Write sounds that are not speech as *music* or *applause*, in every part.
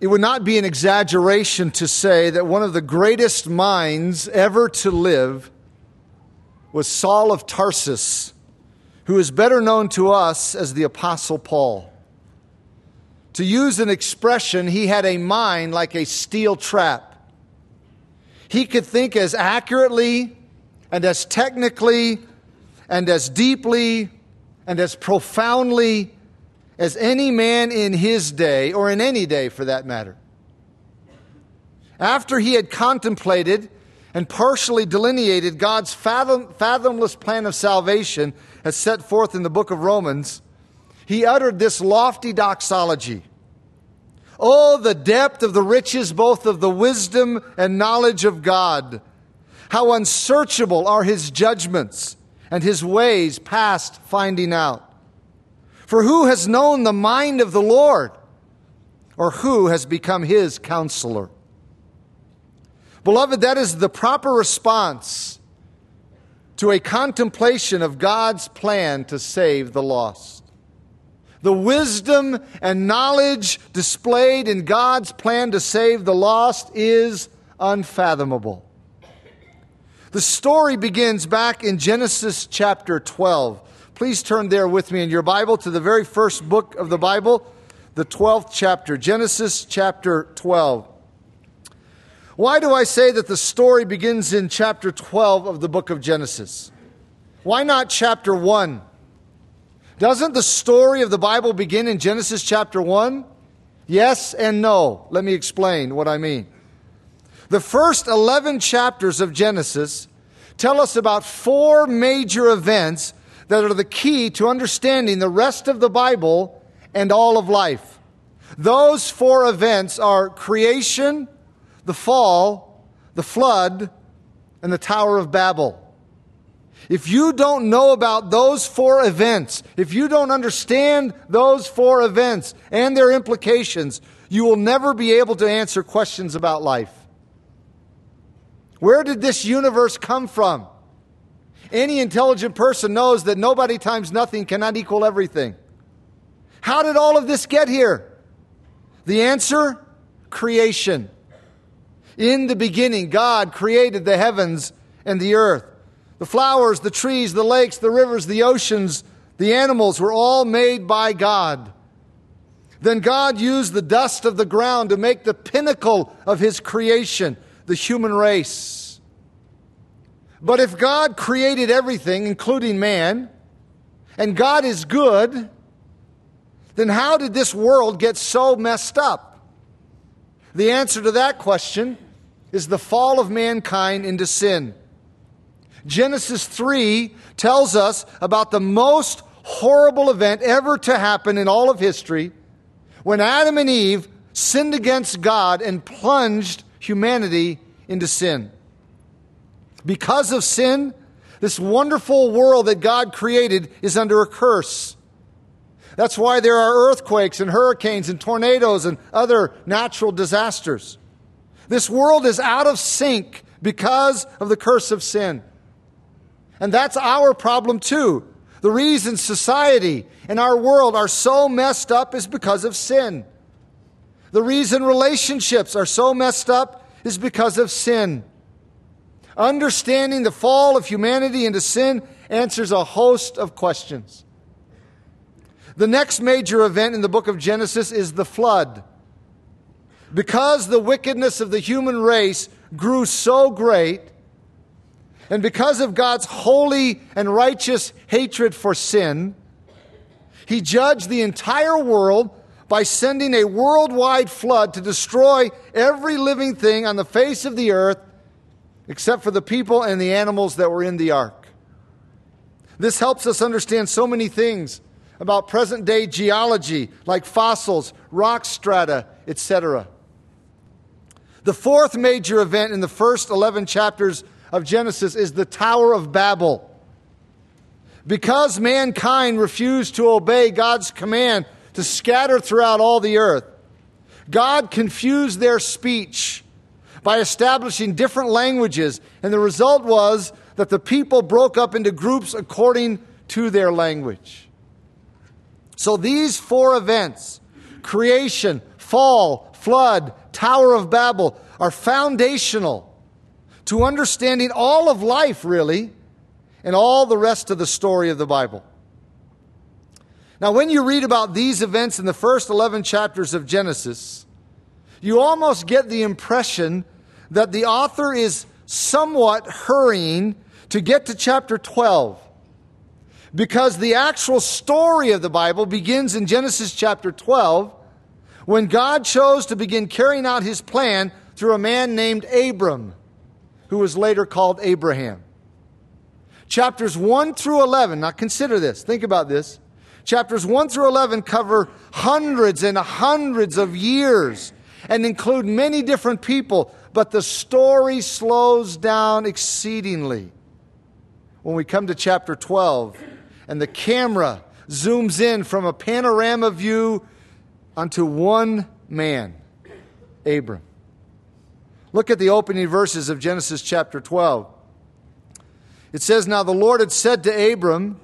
it would not be an exaggeration to say that one of the greatest minds ever to live was Saul of Tarsus, who is better known to us as the Apostle Paul. To use an expression, he had a mind like a steel trap. He could think as accurately and as technically and as deeply and as profoundly as any man in his day, or in any day for that matter. After he had contemplated and partially delineated God's fathom, fathomless plan of salvation as set forth in the book of Romans, he uttered this lofty doxology. Oh, the depth of the riches both of the wisdom and knowledge of God! How unsearchable are his judgments and his ways past finding out. For who has known the mind of the Lord? Or who has become his counselor? Beloved, that is the proper response to a contemplation of God's plan to save the lost. The wisdom and knowledge displayed in God's plan to save the lost is unfathomable. The story begins back in Genesis chapter 12. Please turn there with me in your Bible to the very first book of the Bible, the 12th chapter, Genesis chapter 12. Why do I say that the story begins in chapter 12 of the book of Genesis? Why not chapter 1? Doesn't the story of the Bible begin in Genesis chapter 1? Yes and no. Let me explain what I mean. The first 11 chapters of Genesis tell us about four major events that are the key to understanding the rest of the Bible and all of life. Those four events are creation, the fall, the flood, and the Tower of Babel. If you don't know about those four events, if you don't understand those four events and their implications, you will never be able to answer questions about life. Where did this universe come from? Any intelligent person knows that nobody times nothing cannot equal everything. How did all of this get here? The answer creation. In the beginning, God created the heavens and the earth. The flowers, the trees, the lakes, the rivers, the oceans, the animals were all made by God. Then God used the dust of the ground to make the pinnacle of his creation, the human race. But if God created everything, including man, and God is good, then how did this world get so messed up? The answer to that question is the fall of mankind into sin. Genesis 3 tells us about the most horrible event ever to happen in all of history when Adam and Eve sinned against God and plunged humanity into sin. Because of sin, this wonderful world that God created is under a curse. That's why there are earthquakes and hurricanes and tornadoes and other natural disasters. This world is out of sync because of the curse of sin. And that's our problem too. The reason society and our world are so messed up is because of sin. The reason relationships are so messed up is because of sin. Understanding the fall of humanity into sin answers a host of questions. The next major event in the book of Genesis is the flood. Because the wickedness of the human race grew so great, and because of God's holy and righteous hatred for sin, he judged the entire world by sending a worldwide flood to destroy every living thing on the face of the earth except for the people and the animals that were in the ark. This helps us understand so many things about present day geology, like fossils, rock strata, etc. The fourth major event in the first 11 chapters of Genesis is the Tower of Babel. Because mankind refused to obey God's command to scatter throughout all the earth, God confused their speech by establishing different languages, and the result was that the people broke up into groups according to their language. So these four events creation, fall, flood, Tower of Babel are foundational to understanding all of life, really, and all the rest of the story of the Bible. Now, when you read about these events in the first 11 chapters of Genesis, you almost get the impression that the author is somewhat hurrying to get to chapter 12 because the actual story of the Bible begins in Genesis chapter 12 when God chose to begin carrying out his plan through a man named Abram, who was later called Abraham. Chapters 1 through 11, now consider this, think about this. Chapters 1 through 11 cover hundreds and hundreds of years and include many different people, but the story slows down exceedingly. When we come to chapter 12, and the camera zooms in from a panorama view onto one man, Abram. Look at the opening verses of Genesis chapter 12. It says, Now the Lord had said to Abram,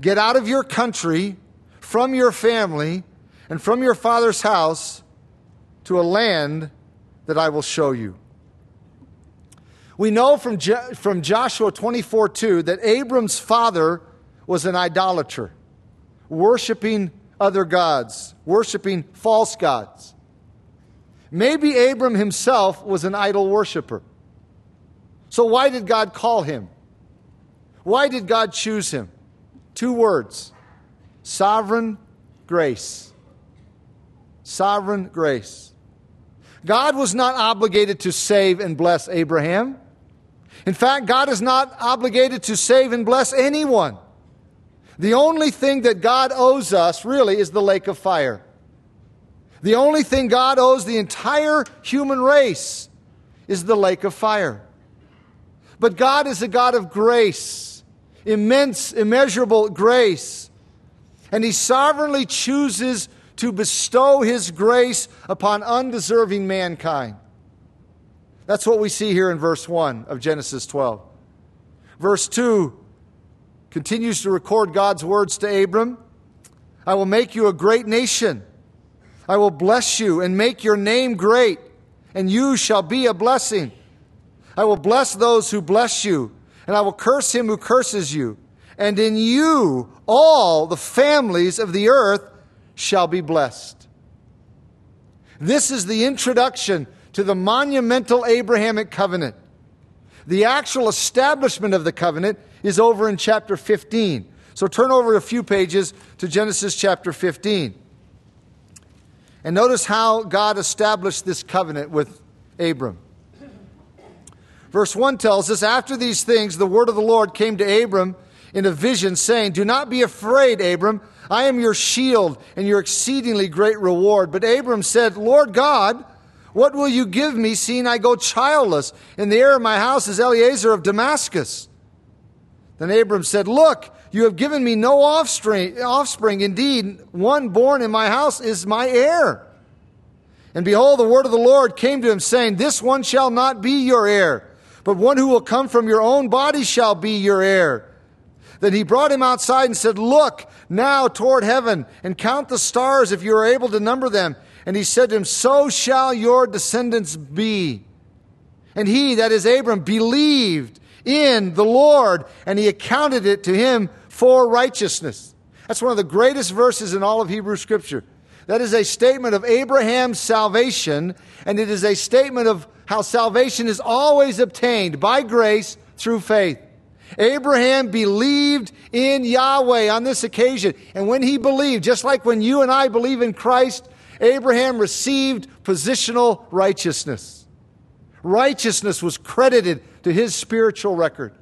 Get out of your country, from your family, and from your father's house to a land that I will show you. We know from, from Joshua 24 2 that Abram's father was an idolater, worshiping other gods, worshiping false gods. Maybe Abram himself was an idol worshiper. So, why did God call him? Why did God choose him? Two words sovereign grace. Sovereign grace. God was not obligated to save and bless Abraham. In fact, God is not obligated to save and bless anyone. The only thing that God owes us really is the lake of fire. The only thing God owes the entire human race is the lake of fire. But God is a God of grace, immense, immeasurable grace. And He sovereignly chooses to bestow His grace upon undeserving mankind. That's what we see here in verse 1 of Genesis 12. Verse 2 continues to record God's words to Abram I will make you a great nation. I will bless you and make your name great, and you shall be a blessing. I will bless those who bless you, and I will curse him who curses you. And in you all the families of the earth shall be blessed. This is the introduction to the monumental Abrahamic covenant. The actual establishment of the covenant is over in chapter 15. So turn over a few pages to Genesis chapter 15. And notice how God established this covenant with Abram. Verse 1 tells us After these things, the word of the Lord came to Abram in a vision, saying, Do not be afraid, Abram. I am your shield and your exceedingly great reward. But Abram said, Lord God, what will you give me, seeing I go childless? And the heir of my house is Eliezer of Damascus. Then Abram said, Look, you have given me no offspring. offspring. Indeed, one born in my house is my heir. And behold, the word of the Lord came to him, saying, This one shall not be your heir, but one who will come from your own body shall be your heir. Then he brought him outside and said, Look now toward heaven and count the stars if you are able to number them. And he said to him, So shall your descendants be. And he, that is Abram, believed in the Lord, and he accounted it to him for righteousness. That's one of the greatest verses in all of Hebrew Scripture. That is a statement of Abraham's salvation, and it is a statement of how salvation is always obtained by grace through faith. Abraham believed in Yahweh on this occasion, and when he believed, just like when you and I believe in Christ, Abraham received positional righteousness. Righteousness was credited to his spiritual record.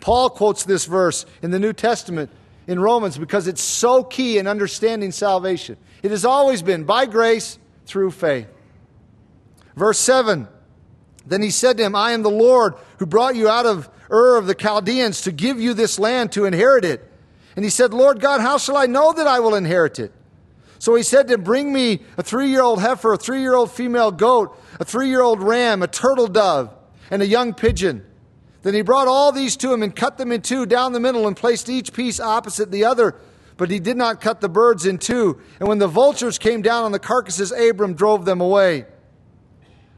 Paul quotes this verse in the New Testament in Romans because it's so key in understanding salvation. It has always been by grace through faith. Verse 7 Then he said to him, I am the Lord who brought you out of Ur of the Chaldeans to give you this land to inherit it. And he said, Lord God, how shall I know that I will inherit it? So he said to him, Bring me a three year old heifer, a three year old female goat, a three year old ram, a turtle dove and a young pigeon. Then he brought all these to him and cut them in two down the middle and placed each piece opposite the other. but he did not cut the birds in two. And when the vultures came down on the carcasses, Abram drove them away.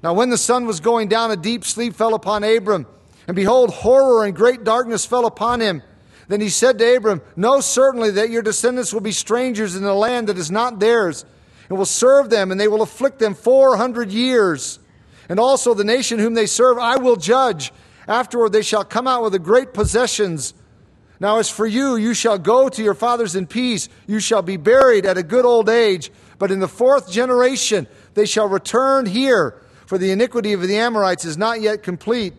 Now, when the sun was going down, a deep sleep fell upon Abram. And behold, horror and great darkness fell upon him. Then he said to Abram, Know certainly that your descendants will be strangers in a land that is not theirs, and will serve them, and they will afflict them four hundred years. And also the nation whom they serve I will judge. Afterward they shall come out with great possessions. Now, as for you, you shall go to your fathers in peace. You shall be buried at a good old age. But in the fourth generation they shall return here, for the iniquity of the Amorites is not yet complete.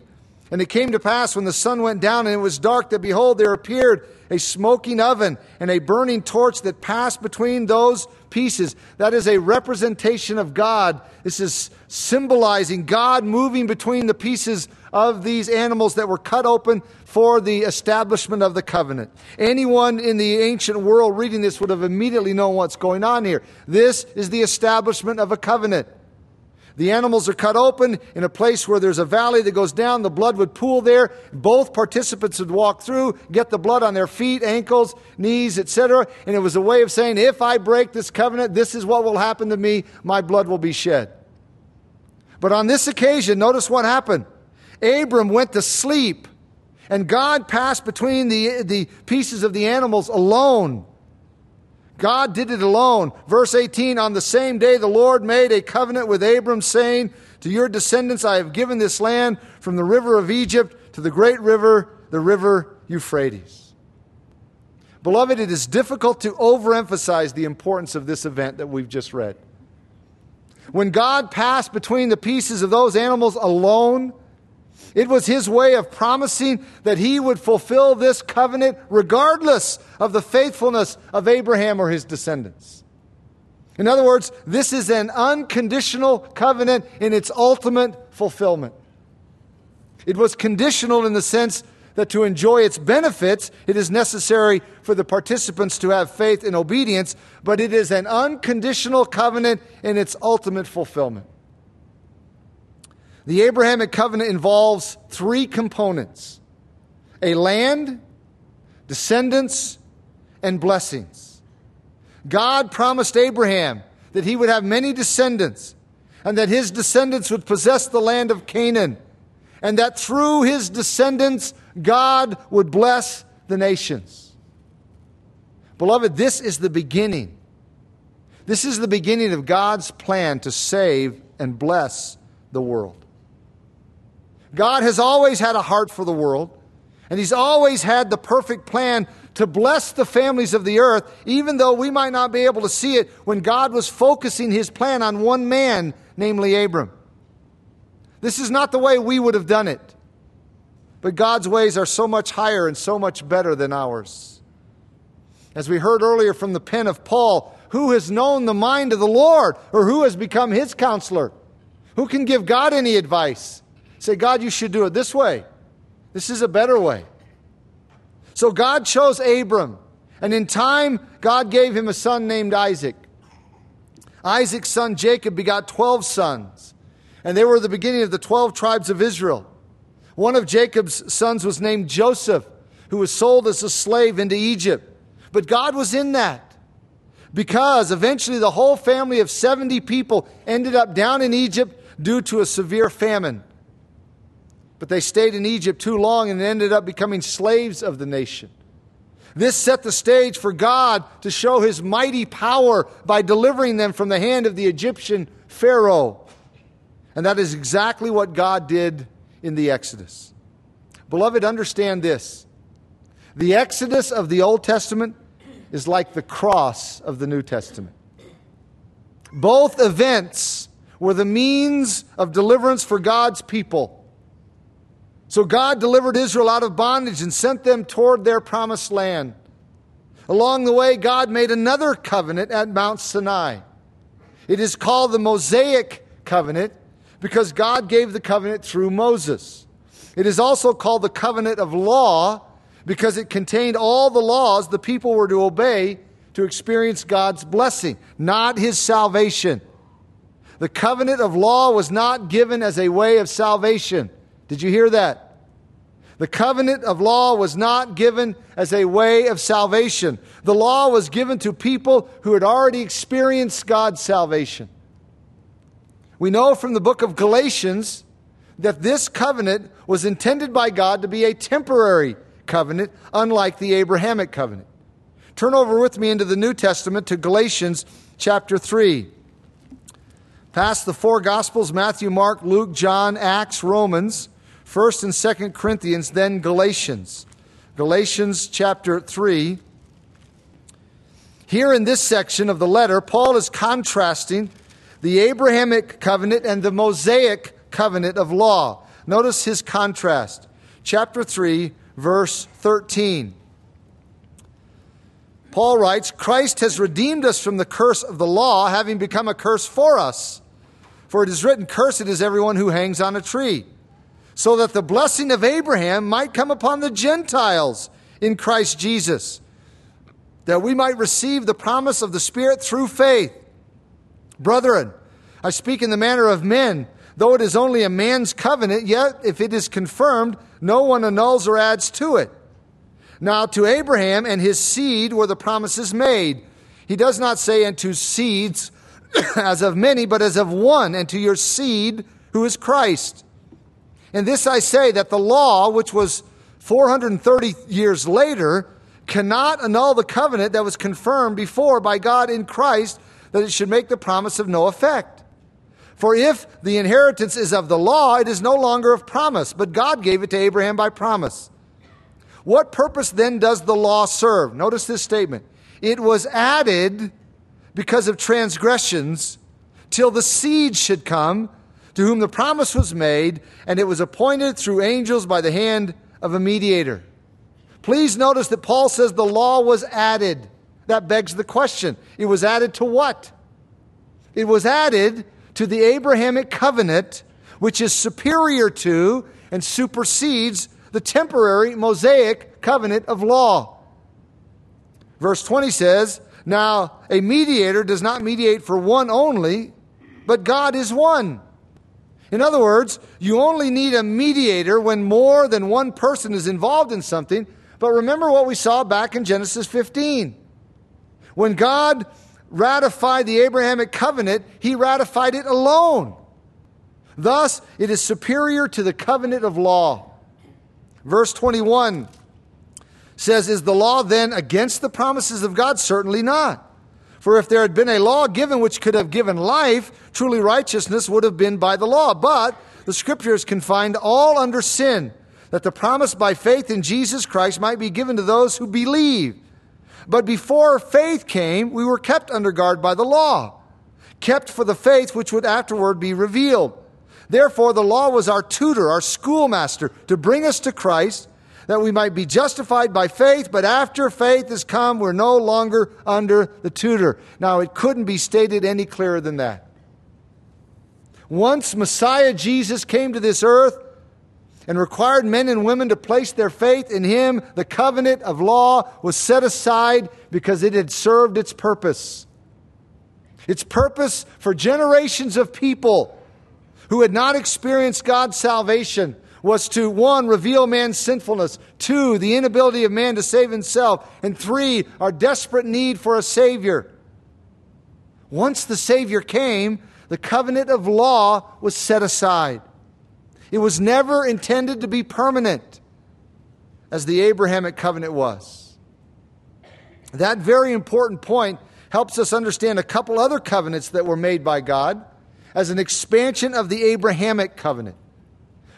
And it came to pass when the sun went down and it was dark that behold, there appeared a smoking oven and a burning torch that passed between those pieces. That is a representation of God. This is symbolizing God moving between the pieces of these animals that were cut open for the establishment of the covenant. Anyone in the ancient world reading this would have immediately known what's going on here. This is the establishment of a covenant. The animals are cut open in a place where there's a valley that goes down. The blood would pool there. Both participants would walk through, get the blood on their feet, ankles, knees, etc. And it was a way of saying, if I break this covenant, this is what will happen to me. My blood will be shed. But on this occasion, notice what happened. Abram went to sleep, and God passed between the, the pieces of the animals alone. God did it alone. Verse 18 On the same day, the Lord made a covenant with Abram, saying, To your descendants I have given this land from the river of Egypt to the great river, the river Euphrates. Beloved, it is difficult to overemphasize the importance of this event that we've just read. When God passed between the pieces of those animals alone, it was his way of promising that he would fulfill this covenant regardless of the faithfulness of Abraham or his descendants. In other words, this is an unconditional covenant in its ultimate fulfillment. It was conditional in the sense that to enjoy its benefits, it is necessary for the participants to have faith and obedience, but it is an unconditional covenant in its ultimate fulfillment. The Abrahamic covenant involves three components a land, descendants, and blessings. God promised Abraham that he would have many descendants and that his descendants would possess the land of Canaan and that through his descendants God would bless the nations. Beloved, this is the beginning. This is the beginning of God's plan to save and bless the world. God has always had a heart for the world, and He's always had the perfect plan to bless the families of the earth, even though we might not be able to see it when God was focusing His plan on one man, namely Abram. This is not the way we would have done it. But God's ways are so much higher and so much better than ours. As we heard earlier from the pen of Paul, who has known the mind of the Lord, or who has become his counselor? Who can give God any advice? Say, God, you should do it this way. This is a better way. So God chose Abram, and in time, God gave him a son named Isaac. Isaac's son Jacob begot 12 sons, and they were the beginning of the 12 tribes of Israel. One of Jacob's sons was named Joseph, who was sold as a slave into Egypt. But God was in that because eventually the whole family of 70 people ended up down in Egypt due to a severe famine. But they stayed in Egypt too long and ended up becoming slaves of the nation. This set the stage for God to show his mighty power by delivering them from the hand of the Egyptian Pharaoh. And that is exactly what God did in the Exodus. Beloved, understand this. The Exodus of the Old Testament is like the cross of the New Testament. Both events were the means of deliverance for God's people. So God delivered Israel out of bondage and sent them toward their promised land. Along the way, God made another covenant at Mount Sinai. It is called the Mosaic covenant because God gave the covenant through Moses. It is also called the covenant of law because it contained all the laws the people were to obey to experience God's blessing, not his salvation. The covenant of law was not given as a way of salvation. Did you hear that? The covenant of law was not given as a way of salvation. The law was given to people who had already experienced God's salvation. We know from the book of Galatians that this covenant was intended by God to be a temporary covenant, unlike the Abrahamic covenant. Turn over with me into the New Testament to Galatians chapter 3. Past the four Gospels Matthew, Mark, Luke, John, Acts, Romans 1st and 2nd Corinthians, then Galatians. Galatians chapter 3. Here in this section of the letter, Paul is contrasting the Abrahamic covenant and the Mosaic covenant of law. Notice his contrast. Chapter 3, verse 13. Paul writes Christ has redeemed us from the curse of the law, having become a curse for us. For it is written, Cursed is everyone who hangs on a tree so that the blessing of Abraham might come upon the Gentiles in Christ Jesus, that we might receive the promise of the Spirit through faith. Brethren, I speak in the manner of men, though it is only a man's covenant, yet if it is confirmed, no one annuls or adds to it. Now, to Abraham and his seed were the promises made. He does not say, unto seeds *coughs* as of many, but as of one, and to your seed who is Christ. And this I say that the law, which was 430 years later, cannot annul the covenant that was confirmed before by God in Christ that it should make the promise of no effect. For if the inheritance is of the law, it is no longer of promise, but God gave it to Abraham by promise. What purpose then does the law serve? Notice this statement. It was added because of transgressions till the seed should come to whom the promise was made, and it was appointed through angels by the hand of a mediator. Please notice that Paul says the law was added. That begs the question it was added to what? It was added to the Abrahamic covenant, which is superior to and supersedes the temporary Mosaic covenant of law. Verse 20 says, Now a mediator does not mediate for one only, but God is one. In other words, you only need a mediator when more than one person is involved in something. But remember what we saw back in Genesis 15. When God ratified the Abrahamic covenant, he ratified it alone. Thus, it is superior to the covenant of law. Verse 21 says, Is the law then against the promises of God? Certainly not. For if there had been a law given which could have given life, truly righteousness would have been by the law. But the scriptures confined all under sin, that the promise by faith in Jesus Christ might be given to those who believe. But before faith came, we were kept under guard by the law, kept for the faith which would afterward be revealed. Therefore, the law was our tutor, our schoolmaster, to bring us to Christ that we might be justified by faith, but after faith has come, we're no longer under the tutor. Now, it couldn't be stated any clearer than that. Once Messiah Jesus came to this earth and required men and women to place their faith in him, the covenant of law was set aside because it had served its purpose. Its purpose for generations of people who had not experienced God's salvation was to one, reveal man's sinfulness, two, the inability of man to save himself, and three, our desperate need for a Savior. Once the Savior came, the covenant of law was set aside. It was never intended to be permanent, as the Abrahamic covenant was. That very important point helps us understand a couple other covenants that were made by God as an expansion of the Abrahamic covenant.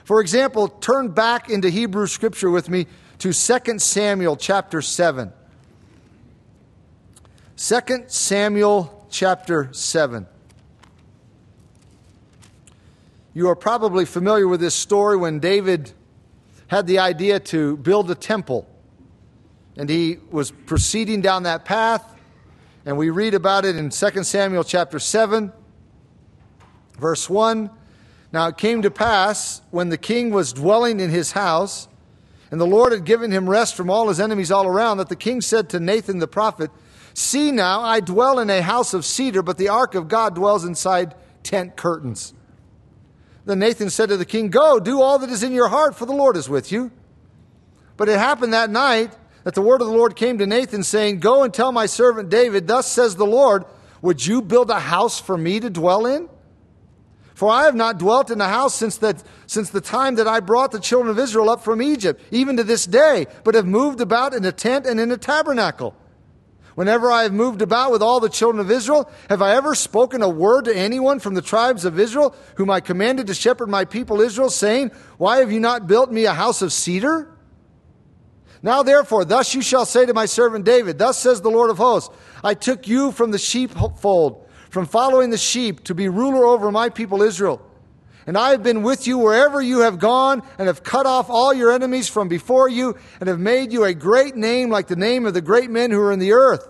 For example, turn back into Hebrew scripture with me to 2 Samuel chapter 7. 2 Samuel chapter 7. You are probably familiar with this story when David had the idea to build a temple. And he was proceeding down that path, and we read about it in 2 Samuel chapter 7, verse 1. Now it came to pass when the king was dwelling in his house, and the Lord had given him rest from all his enemies all around, that the king said to Nathan the prophet, See now, I dwell in a house of cedar, but the ark of God dwells inside tent curtains. Then Nathan said to the king, Go, do all that is in your heart, for the Lord is with you. But it happened that night that the word of the Lord came to Nathan, saying, Go and tell my servant David, Thus says the Lord, Would you build a house for me to dwell in? For I have not dwelt in a house since the, since the time that I brought the children of Israel up from Egypt, even to this day, but have moved about in a tent and in a tabernacle. Whenever I have moved about with all the children of Israel, have I ever spoken a word to anyone from the tribes of Israel, whom I commanded to shepherd my people Israel, saying, Why have you not built me a house of cedar? Now therefore, thus you shall say to my servant David, Thus says the Lord of hosts, I took you from the sheepfold from following the sheep to be ruler over my people Israel. And I have been with you wherever you have gone, and have cut off all your enemies from before you, and have made you a great name like the name of the great men who are in the earth.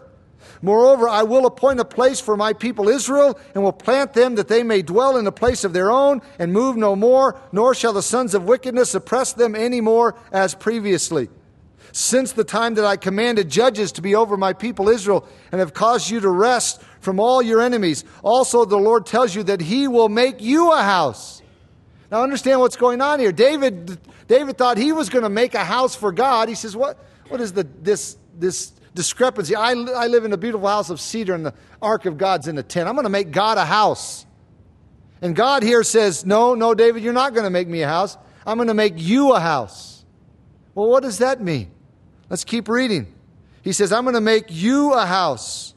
Moreover, I will appoint a place for my people Israel, and will plant them that they may dwell in a place of their own, and move no more, nor shall the sons of wickedness oppress them any more as previously since the time that I commanded judges to be over my people Israel and have caused you to rest from all your enemies. Also, the Lord tells you that He will make you a house. Now, understand what's going on here. David, David thought he was going to make a house for God. He says, What, what is the, this, this discrepancy? I, I live in a beautiful house of cedar, and the ark of God's in a tent. I'm going to make God a house. And God here says, No, no, David, you're not going to make me a house. I'm going to make you a house. Well, what does that mean? Let's keep reading. He says, I'm going to make you a house.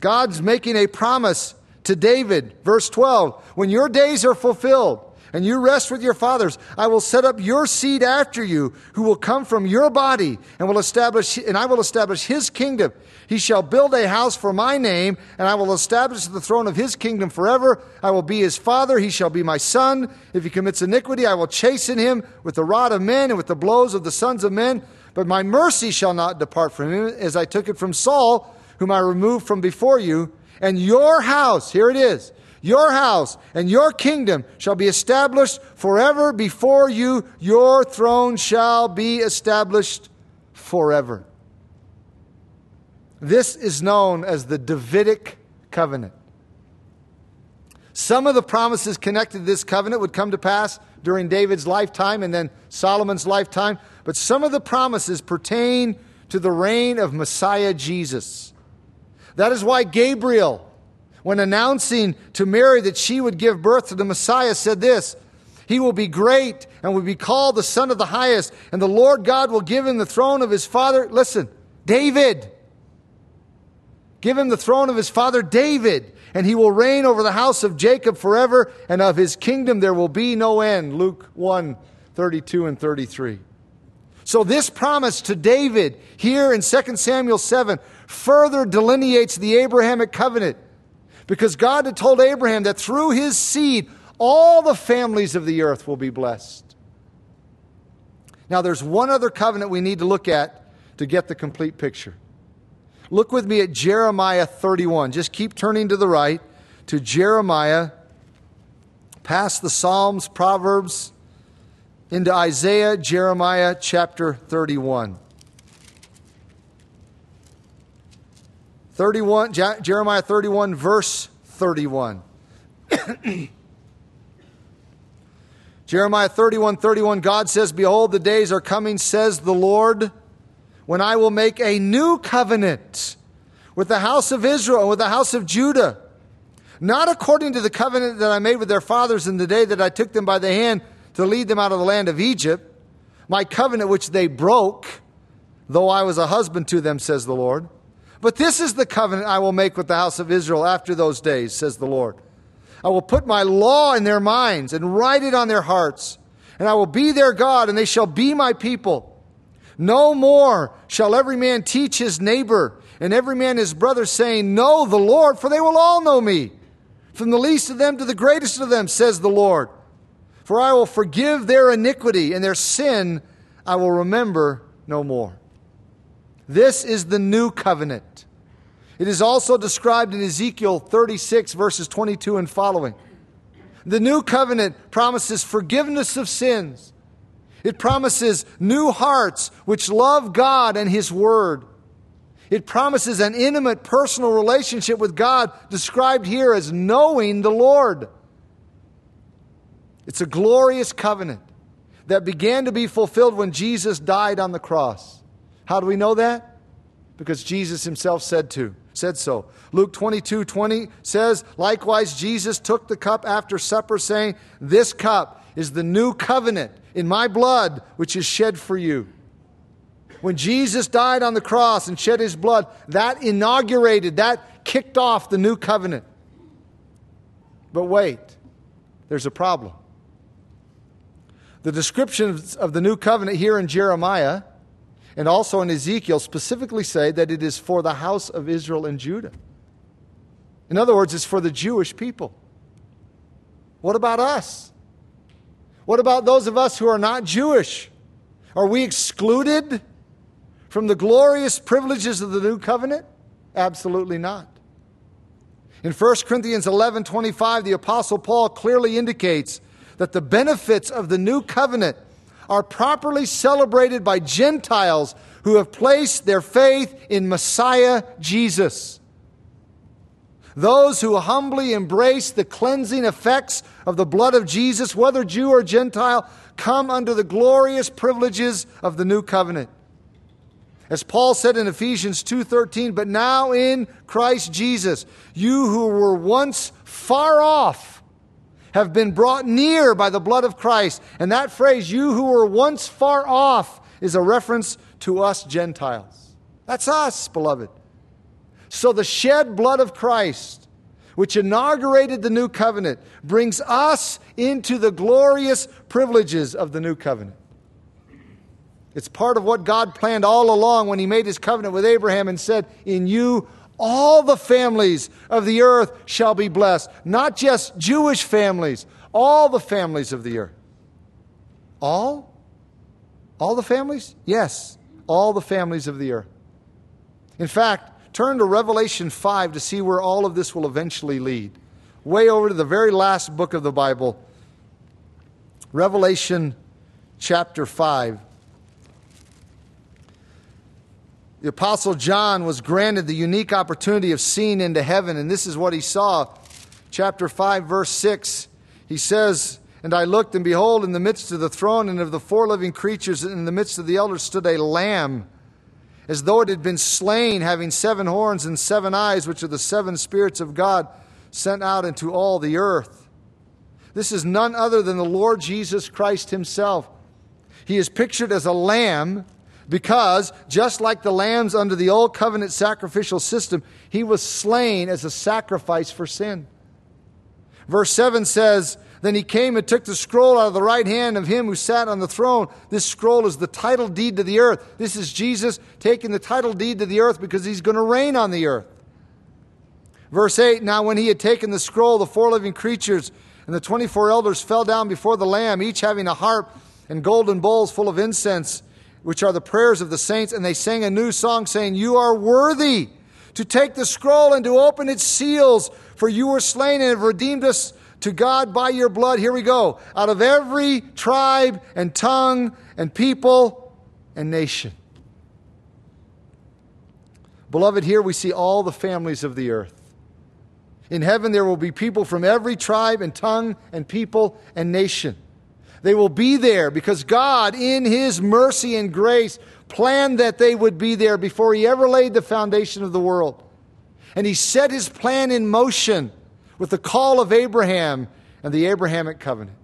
God's making a promise to David. Verse 12 When your days are fulfilled, and you rest with your fathers. I will set up your seed after you, who will come from your body, and will establish, and I will establish his kingdom. He shall build a house for my name, and I will establish the throne of his kingdom forever. I will be his father, he shall be my son. If he commits iniquity, I will chasten him with the rod of men and with the blows of the sons of men. But my mercy shall not depart from him, as I took it from Saul, whom I removed from before you. And your house, here it is, your house and your kingdom shall be established forever before you. Your throne shall be established forever. This is known as the Davidic covenant. Some of the promises connected to this covenant would come to pass during David's lifetime and then Solomon's lifetime, but some of the promises pertain to the reign of Messiah Jesus. That is why Gabriel, when announcing to Mary that she would give birth to the Messiah, said this He will be great and will be called the Son of the Highest, and the Lord God will give him the throne of his father. Listen, David. Give him the throne of his father David, and he will reign over the house of Jacob forever, and of his kingdom there will be no end. Luke 1 32 and 33. So, this promise to David here in 2 Samuel 7 further delineates the Abrahamic covenant because God had told Abraham that through his seed, all the families of the earth will be blessed. Now, there's one other covenant we need to look at to get the complete picture. Look with me at Jeremiah 31. Just keep turning to the right to Jeremiah, past the Psalms, Proverbs, into Isaiah, Jeremiah chapter 31. 31 Jeremiah 31 verse 31. *coughs* Jeremiah 31 31 God says, Behold, the days are coming, says the Lord, when I will make a new covenant with the house of Israel and with the house of Judah. Not according to the covenant that I made with their fathers in the day that I took them by the hand to lead them out of the land of Egypt, my covenant which they broke, though I was a husband to them, says the Lord. But this is the covenant I will make with the house of Israel after those days, says the Lord. I will put my law in their minds and write it on their hearts, and I will be their God, and they shall be my people. No more shall every man teach his neighbor and every man his brother, saying, Know the Lord, for they will all know me. From the least of them to the greatest of them, says the Lord. For I will forgive their iniquity, and their sin I will remember no more. This is the new covenant. It is also described in Ezekiel 36, verses 22 and following. The new covenant promises forgiveness of sins. It promises new hearts which love God and His Word. It promises an intimate personal relationship with God, described here as knowing the Lord. It's a glorious covenant that began to be fulfilled when Jesus died on the cross. How do we know that? Because Jesus himself said to, said so. Luke 22, 20 says, Likewise, Jesus took the cup after supper, saying, This cup is the new covenant in my blood, which is shed for you. When Jesus died on the cross and shed his blood, that inaugurated, that kicked off the new covenant. But wait, there's a problem. The descriptions of the new covenant here in Jeremiah and also in Ezekiel specifically say that it is for the house of Israel and Judah. In other words, it's for the Jewish people. What about us? What about those of us who are not Jewish? Are we excluded from the glorious privileges of the new covenant? Absolutely not. In 1 Corinthians 11 25, the Apostle Paul clearly indicates that the benefits of the new covenant are properly celebrated by Gentiles who have placed their faith in Messiah Jesus. Those who humbly embrace the cleansing effects of the blood of Jesus, whether Jew or Gentile, come under the glorious privileges of the new covenant. As Paul said in Ephesians 2:13, but now in Christ Jesus, you who were once far off have been brought near by the blood of Christ. And that phrase, you who were once far off, is a reference to us Gentiles. That's us, beloved. So the shed blood of Christ, which inaugurated the new covenant, brings us into the glorious privileges of the new covenant. It's part of what God planned all along when He made His covenant with Abraham and said, In you all the families of the earth shall be blessed. Not just Jewish families, all the families of the earth. All? All the families? Yes, all the families of the earth. In fact, turn to Revelation 5 to see where all of this will eventually lead. Way over to the very last book of the Bible, Revelation chapter 5. The Apostle John was granted the unique opportunity of seeing into heaven, and this is what he saw. Chapter 5, verse 6, he says, And I looked, and behold, in the midst of the throne and of the four living creatures, and in the midst of the elders, stood a lamb, as though it had been slain, having seven horns and seven eyes, which are the seven spirits of God sent out into all the earth. This is none other than the Lord Jesus Christ himself. He is pictured as a lamb because, just like the lambs under the old covenant sacrificial system, he was slain as a sacrifice for sin. Verse 7 says, Then he came and took the scroll out of the right hand of him who sat on the throne. This scroll is the title deed to the earth. This is Jesus taking the title deed to the earth because he's going to reign on the earth. Verse 8 Now, when he had taken the scroll, the four living creatures and the 24 elders fell down before the Lamb, each having a harp and golden bowls full of incense which are the prayers of the saints, and they sang a new song saying, You are worthy to take the scroll and to open its seals, for you were slain and have redeemed us to God by your blood. Here we go. Out of every tribe and tongue and people and nation. Beloved, here we see all the families of the earth. In heaven, there will be people from every tribe and tongue and people and nation. They will be there because God, in His mercy and grace, planned that they would be there before He ever laid the foundation of the world. And He set His plan in motion with the call of Abraham and the Abrahamic covenant.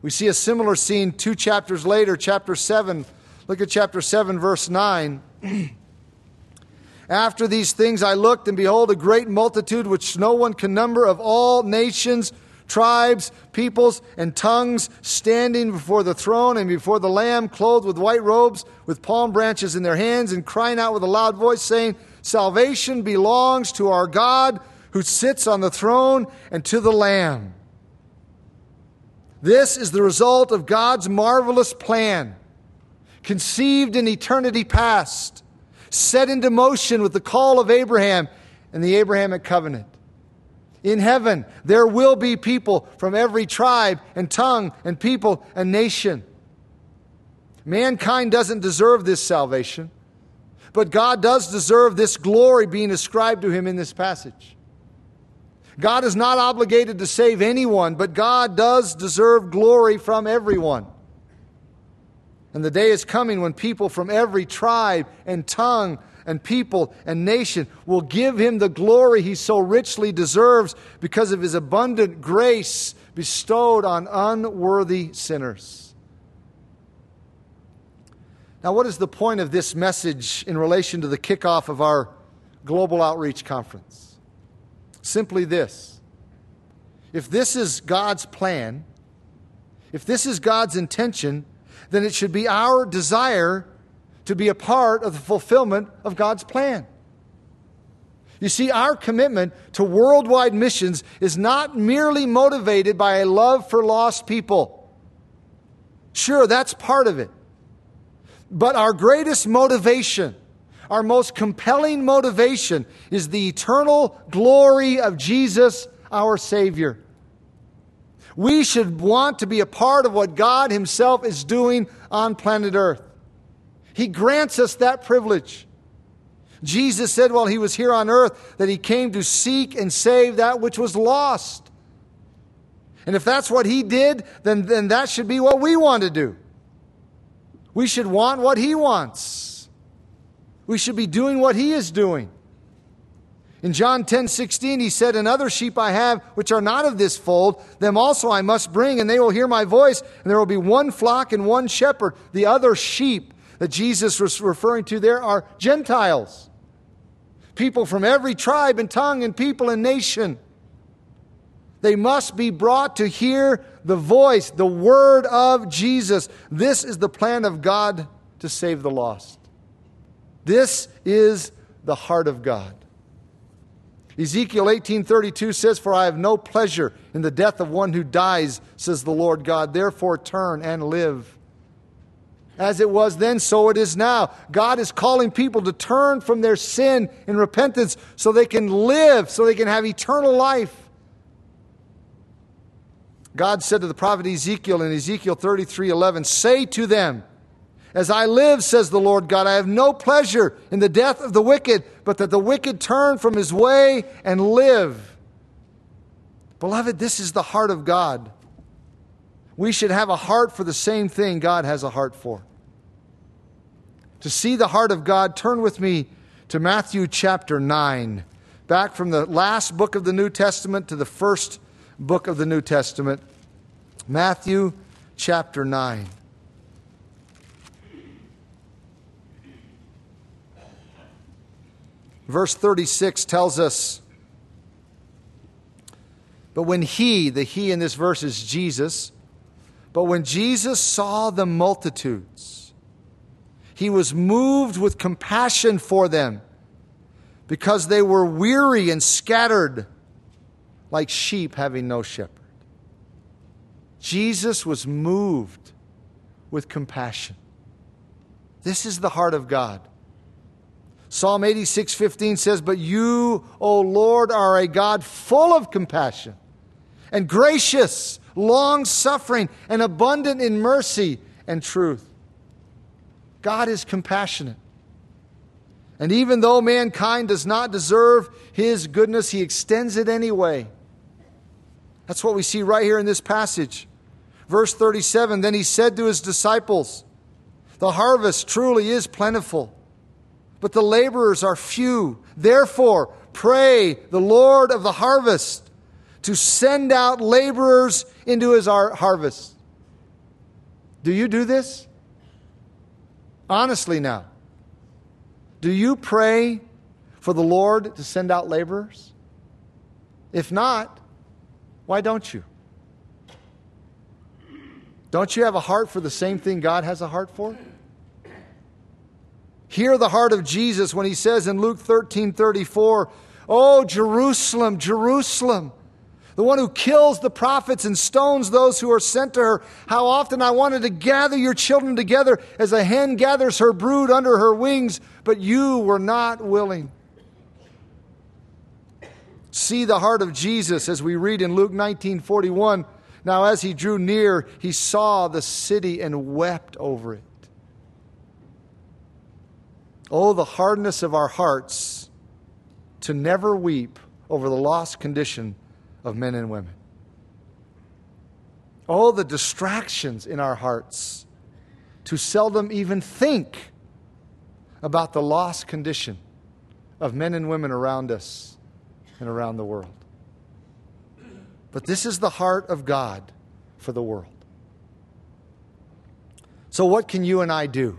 We see a similar scene two chapters later, chapter 7. Look at chapter 7, verse 9. *clears throat* After these things I looked, and behold, a great multitude which no one can number of all nations tribes, peoples, and tongues standing before the throne and before the Lamb, clothed with white robes, with palm branches in their hands, and crying out with a loud voice, saying, Salvation belongs to our God who sits on the throne and to the Lamb. This is the result of God's marvelous plan, conceived in eternity past, set into motion with the call of Abraham and the Abrahamic covenant. In heaven, there will be people from every tribe and tongue and people and nation. Mankind doesn't deserve this salvation, but God does deserve this glory being ascribed to him in this passage. God is not obligated to save anyone, but God does deserve glory from everyone. And the day is coming when people from every tribe and tongue and people and nation will give him the glory he so richly deserves because of his abundant grace bestowed on unworthy sinners. Now, what is the point of this message in relation to the kickoff of our Global Outreach Conference? Simply this if this is God's plan, if this is God's intention, then it should be our desire to be a part of the fulfillment of God's plan. You see, our commitment to worldwide missions is not merely motivated by a love for lost people. Sure, that's part of it. But our greatest motivation, our most compelling motivation, is the eternal glory of Jesus, our Savior. We should want to be a part of what God Himself is doing on planet Earth. He grants us that privilege. Jesus said while he was here on earth that he came to seek and save that which was lost. And if that's what he did, then, then that should be what we want to do. We should want what he wants. We should be doing what he is doing. In John 10 16, he said, And other sheep I have which are not of this fold, them also I must bring, and they will hear my voice, and there will be one flock and one shepherd. The other sheep that Jesus was referring to there are Gentiles, people from every tribe and tongue and people and nation. They must be brought to hear the voice, the word of Jesus. This is the plan of God to save the lost. This is the heart of God. Ezekiel 18:32 says for I have no pleasure in the death of one who dies says the Lord God therefore turn and live as it was then, so it is now. God is calling people to turn from their sin in repentance so they can live, so they can have eternal life. God said to the prophet Ezekiel in Ezekiel 33 11, Say to them, As I live, says the Lord God, I have no pleasure in the death of the wicked, but that the wicked turn from his way and live. Beloved, this is the heart of God we should have a heart for the same thing God has a heart for. To see the heart of God, turn with me to Matthew chapter 9. Back from the last book of the New Testament to the first book of the New Testament. Matthew chapter 9. Verse 36 tells us But when he, the he in this verse is Jesus, but when Jesus saw the multitudes, he was moved with compassion for them because they were weary and scattered like sheep having no shepherd. Jesus was moved with compassion. This is the heart of God. Psalm 86:15 says, "But you, O Lord, are a God full of compassion and gracious, long suffering, and abundant in mercy and truth. God is compassionate. And even though mankind does not deserve his goodness, he extends it anyway. That's what we see right here in this passage. Verse 37 Then he said to his disciples, The harvest truly is plentiful, but the laborers are few. Therefore, pray the Lord of the harvest to send out laborers into his harvest. Do you do this? Honestly, now. Do you pray for the Lord to send out laborers? If not, why don't you? Don't you have a heart for the same thing God has a heart for? Hear the heart of Jesus when he says in Luke 13 34, Oh, Jerusalem, Jerusalem the one who kills the prophets and stones those who are sent to her. How often I wanted to gather your children together as a hen gathers her brood under her wings, but you were not willing. See the heart of Jesus as we read in Luke 19 41. Now, as he drew near, he saw the city and wept over it. Oh, the hardness of our hearts to never weep over the lost condition of men and women. All the distractions in our hearts to seldom even think about the lost condition of men and women around us and around the world. But this is the heart of God for the world. So, what can you and I do?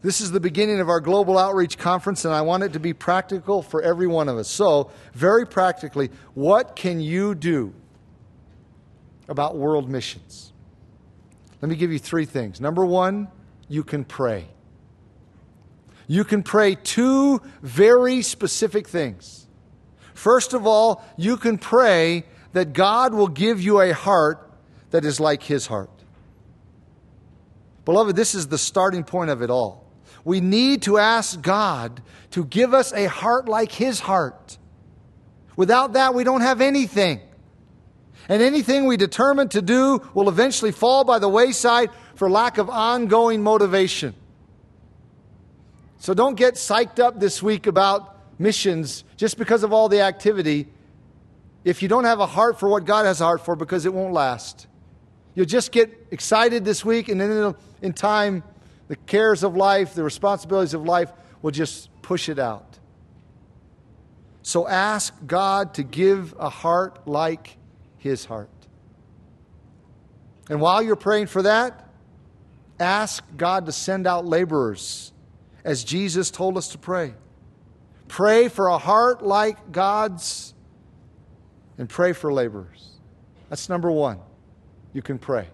This is the beginning of our global outreach conference, and I want it to be practical for every one of us. So, very practically, what can you do about world missions? Let me give you three things. Number one, you can pray. You can pray two very specific things. First of all, you can pray that God will give you a heart that is like His heart. Beloved, this is the starting point of it all. We need to ask God to give us a heart like His heart. Without that, we don't have anything. And anything we determine to do will eventually fall by the wayside for lack of ongoing motivation. So don't get psyched up this week about missions just because of all the activity if you don't have a heart for what God has a heart for because it won't last. You'll just get excited this week, and then in time, the cares of life, the responsibilities of life will just push it out. So ask God to give a heart like his heart. And while you're praying for that, ask God to send out laborers as Jesus told us to pray. Pray for a heart like God's and pray for laborers. That's number one. You can pray.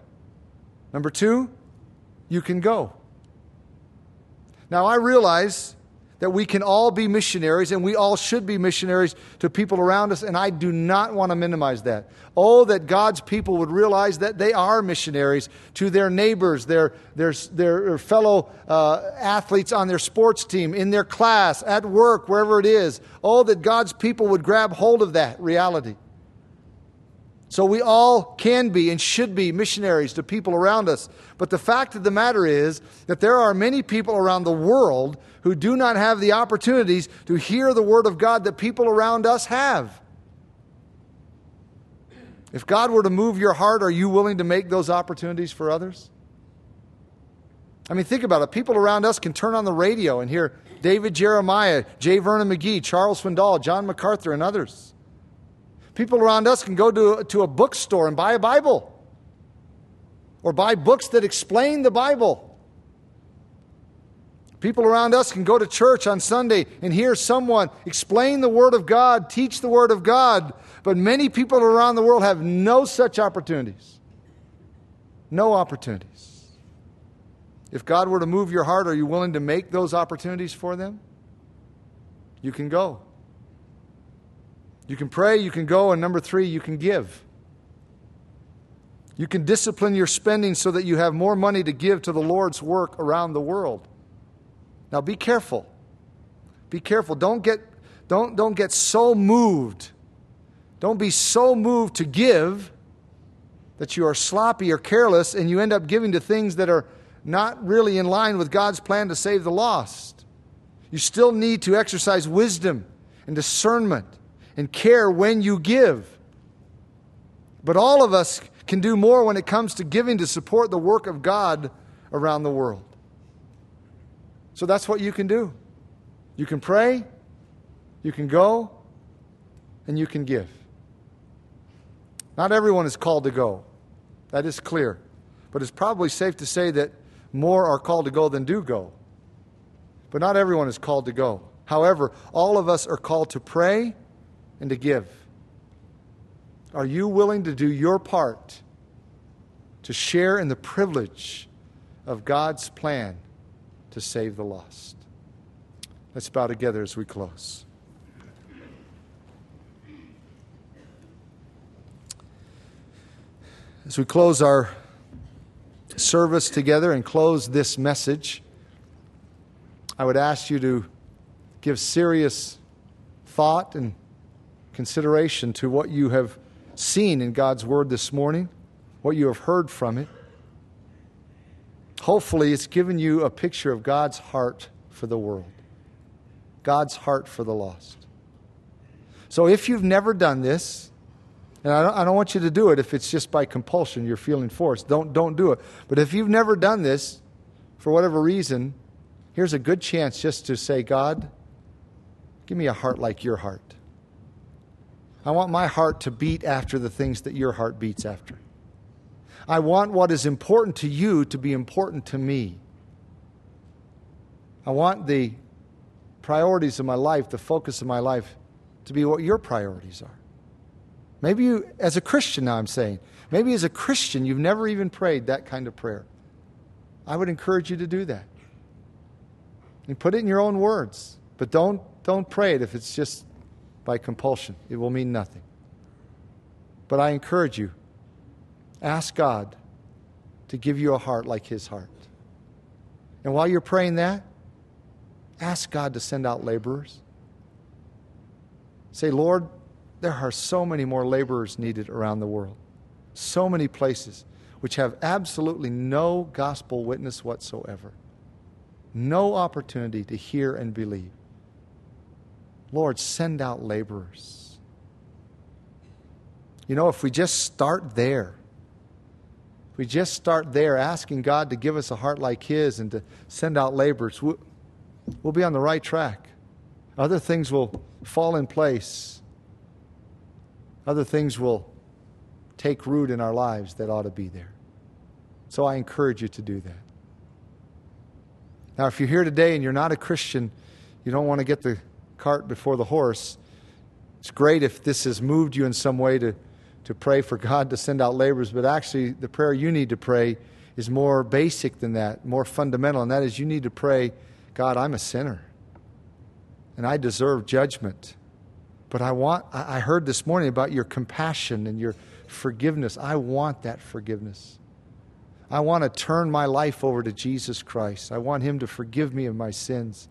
Number two, you can go. Now, I realize that we can all be missionaries and we all should be missionaries to people around us, and I do not want to minimize that. Oh, that God's people would realize that they are missionaries to their neighbors, their, their, their fellow uh, athletes on their sports team, in their class, at work, wherever it is. Oh, that God's people would grab hold of that reality. So we all can be and should be missionaries to people around us. But the fact of the matter is that there are many people around the world who do not have the opportunities to hear the Word of God that people around us have. If God were to move your heart, are you willing to make those opportunities for others? I mean, think about it. People around us can turn on the radio and hear David Jeremiah, J. Vernon McGee, Charles Swindoll, John MacArthur, and others. People around us can go to, to a bookstore and buy a Bible or buy books that explain the Bible. People around us can go to church on Sunday and hear someone explain the Word of God, teach the Word of God, but many people around the world have no such opportunities. No opportunities. If God were to move your heart, are you willing to make those opportunities for them? You can go. You can pray, you can go, and number three, you can give. You can discipline your spending so that you have more money to give to the Lord's work around the world. Now be careful. Be careful. Don't get, don't, don't get so moved. Don't be so moved to give that you are sloppy or careless and you end up giving to things that are not really in line with God's plan to save the lost. You still need to exercise wisdom and discernment and care when you give. But all of us can do more when it comes to giving to support the work of God around the world. So that's what you can do. You can pray, you can go, and you can give. Not everyone is called to go. That is clear. But it's probably safe to say that more are called to go than do go. But not everyone is called to go. However, all of us are called to pray and to give. Are you willing to do your part to share in the privilege of God's plan to save the lost? Let's bow together as we close. As we close our service together and close this message, I would ask you to give serious thought and consideration to what you have seen in God's Word this morning, what you have heard from it. Hopefully, it's given you a picture of God's heart for the world, God's heart for the lost. So, if you've never done this, And I don't, I don't want you to do it if it's just by compulsion, you're feeling forced. Don't, don't do it. But if you've never done this, for whatever reason, here's a good chance just to say, God, give me a heart like your heart. I want my heart to beat after the things that your heart beats after. I want what is important to you to be important to me. I want the priorities of my life, the focus of my life, to be what your priorities are. Maybe you, as a Christian, now I'm saying, maybe as a Christian, you've never even prayed that kind of prayer. I would encourage you to do that. And put it in your own words, but don't, don't pray it if it's just by compulsion. It will mean nothing. But I encourage you ask God to give you a heart like His heart. And while you're praying that, ask God to send out laborers. Say, Lord, there are so many more laborers needed around the world. So many places which have absolutely no gospel witness whatsoever. No opportunity to hear and believe. Lord, send out laborers. You know, if we just start there, if we just start there asking God to give us a heart like His and to send out laborers, we'll, we'll be on the right track. Other things will fall in place, other things will take root in our lives that ought to be there. So I encourage you to do that. Now, if you're here today and you're not a Christian, you don't want to get the cart before the horse. It's great if this has moved you in some way to, to pray for God to send out laborers, but actually, the prayer you need to pray is more basic than that, more fundamental, and that is you need to pray, God, I'm a sinner, and I deserve judgment. But I want, I heard this morning about your compassion and your forgiveness. I want that forgiveness. I want to turn my life over to Jesus Christ. I want Him to forgive me of my sins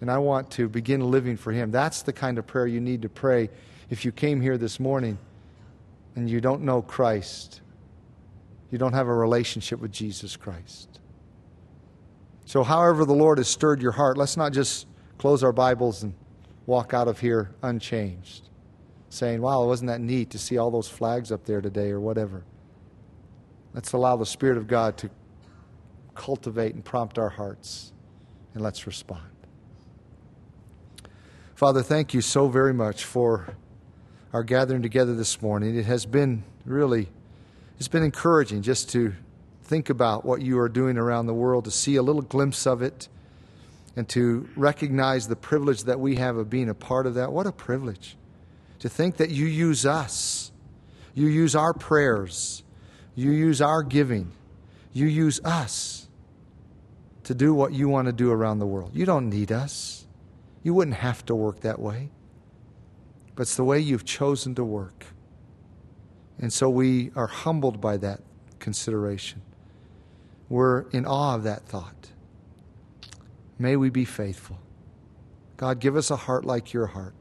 and I want to begin living for Him. That's the kind of prayer you need to pray if you came here this morning and you don't know Christ. You don't have a relationship with Jesus Christ. So, however, the Lord has stirred your heart, let's not just close our Bibles and walk out of here unchanged, saying, Wow, wasn't that neat to see all those flags up there today or whatever. Let's allow the Spirit of God to cultivate and prompt our hearts, and let's respond. Father, thank you so very much for our gathering together this morning. It has been really, it's been encouraging just to think about what you are doing around the world, to see a little glimpse of it, and to recognize the privilege that we have of being a part of that. What a privilege to think that you use us, you use our prayers, you use our giving, you use us to do what you want to do around the world. You don't need us. You wouldn't have to work that way, but it's the way you've chosen to work. And so we are humbled by that consideration. We're in awe of that thought. May we be faithful. God, give us a heart like your heart.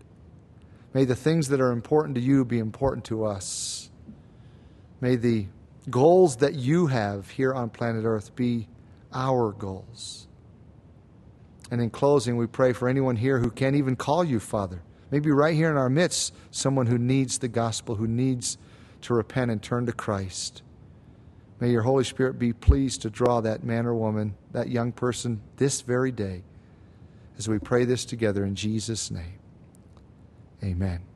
May the things that are important to you be important to us. May the goals that you have here on planet Earth be our goals. And in closing, we pray for anyone here who can't even call you Father. Maybe right here in our midst, someone who needs the gospel, who needs to repent and turn to Christ. May your Holy Spirit be pleased to draw that man or woman, that young person, this very day as we pray this together in Jesus' name. Amen.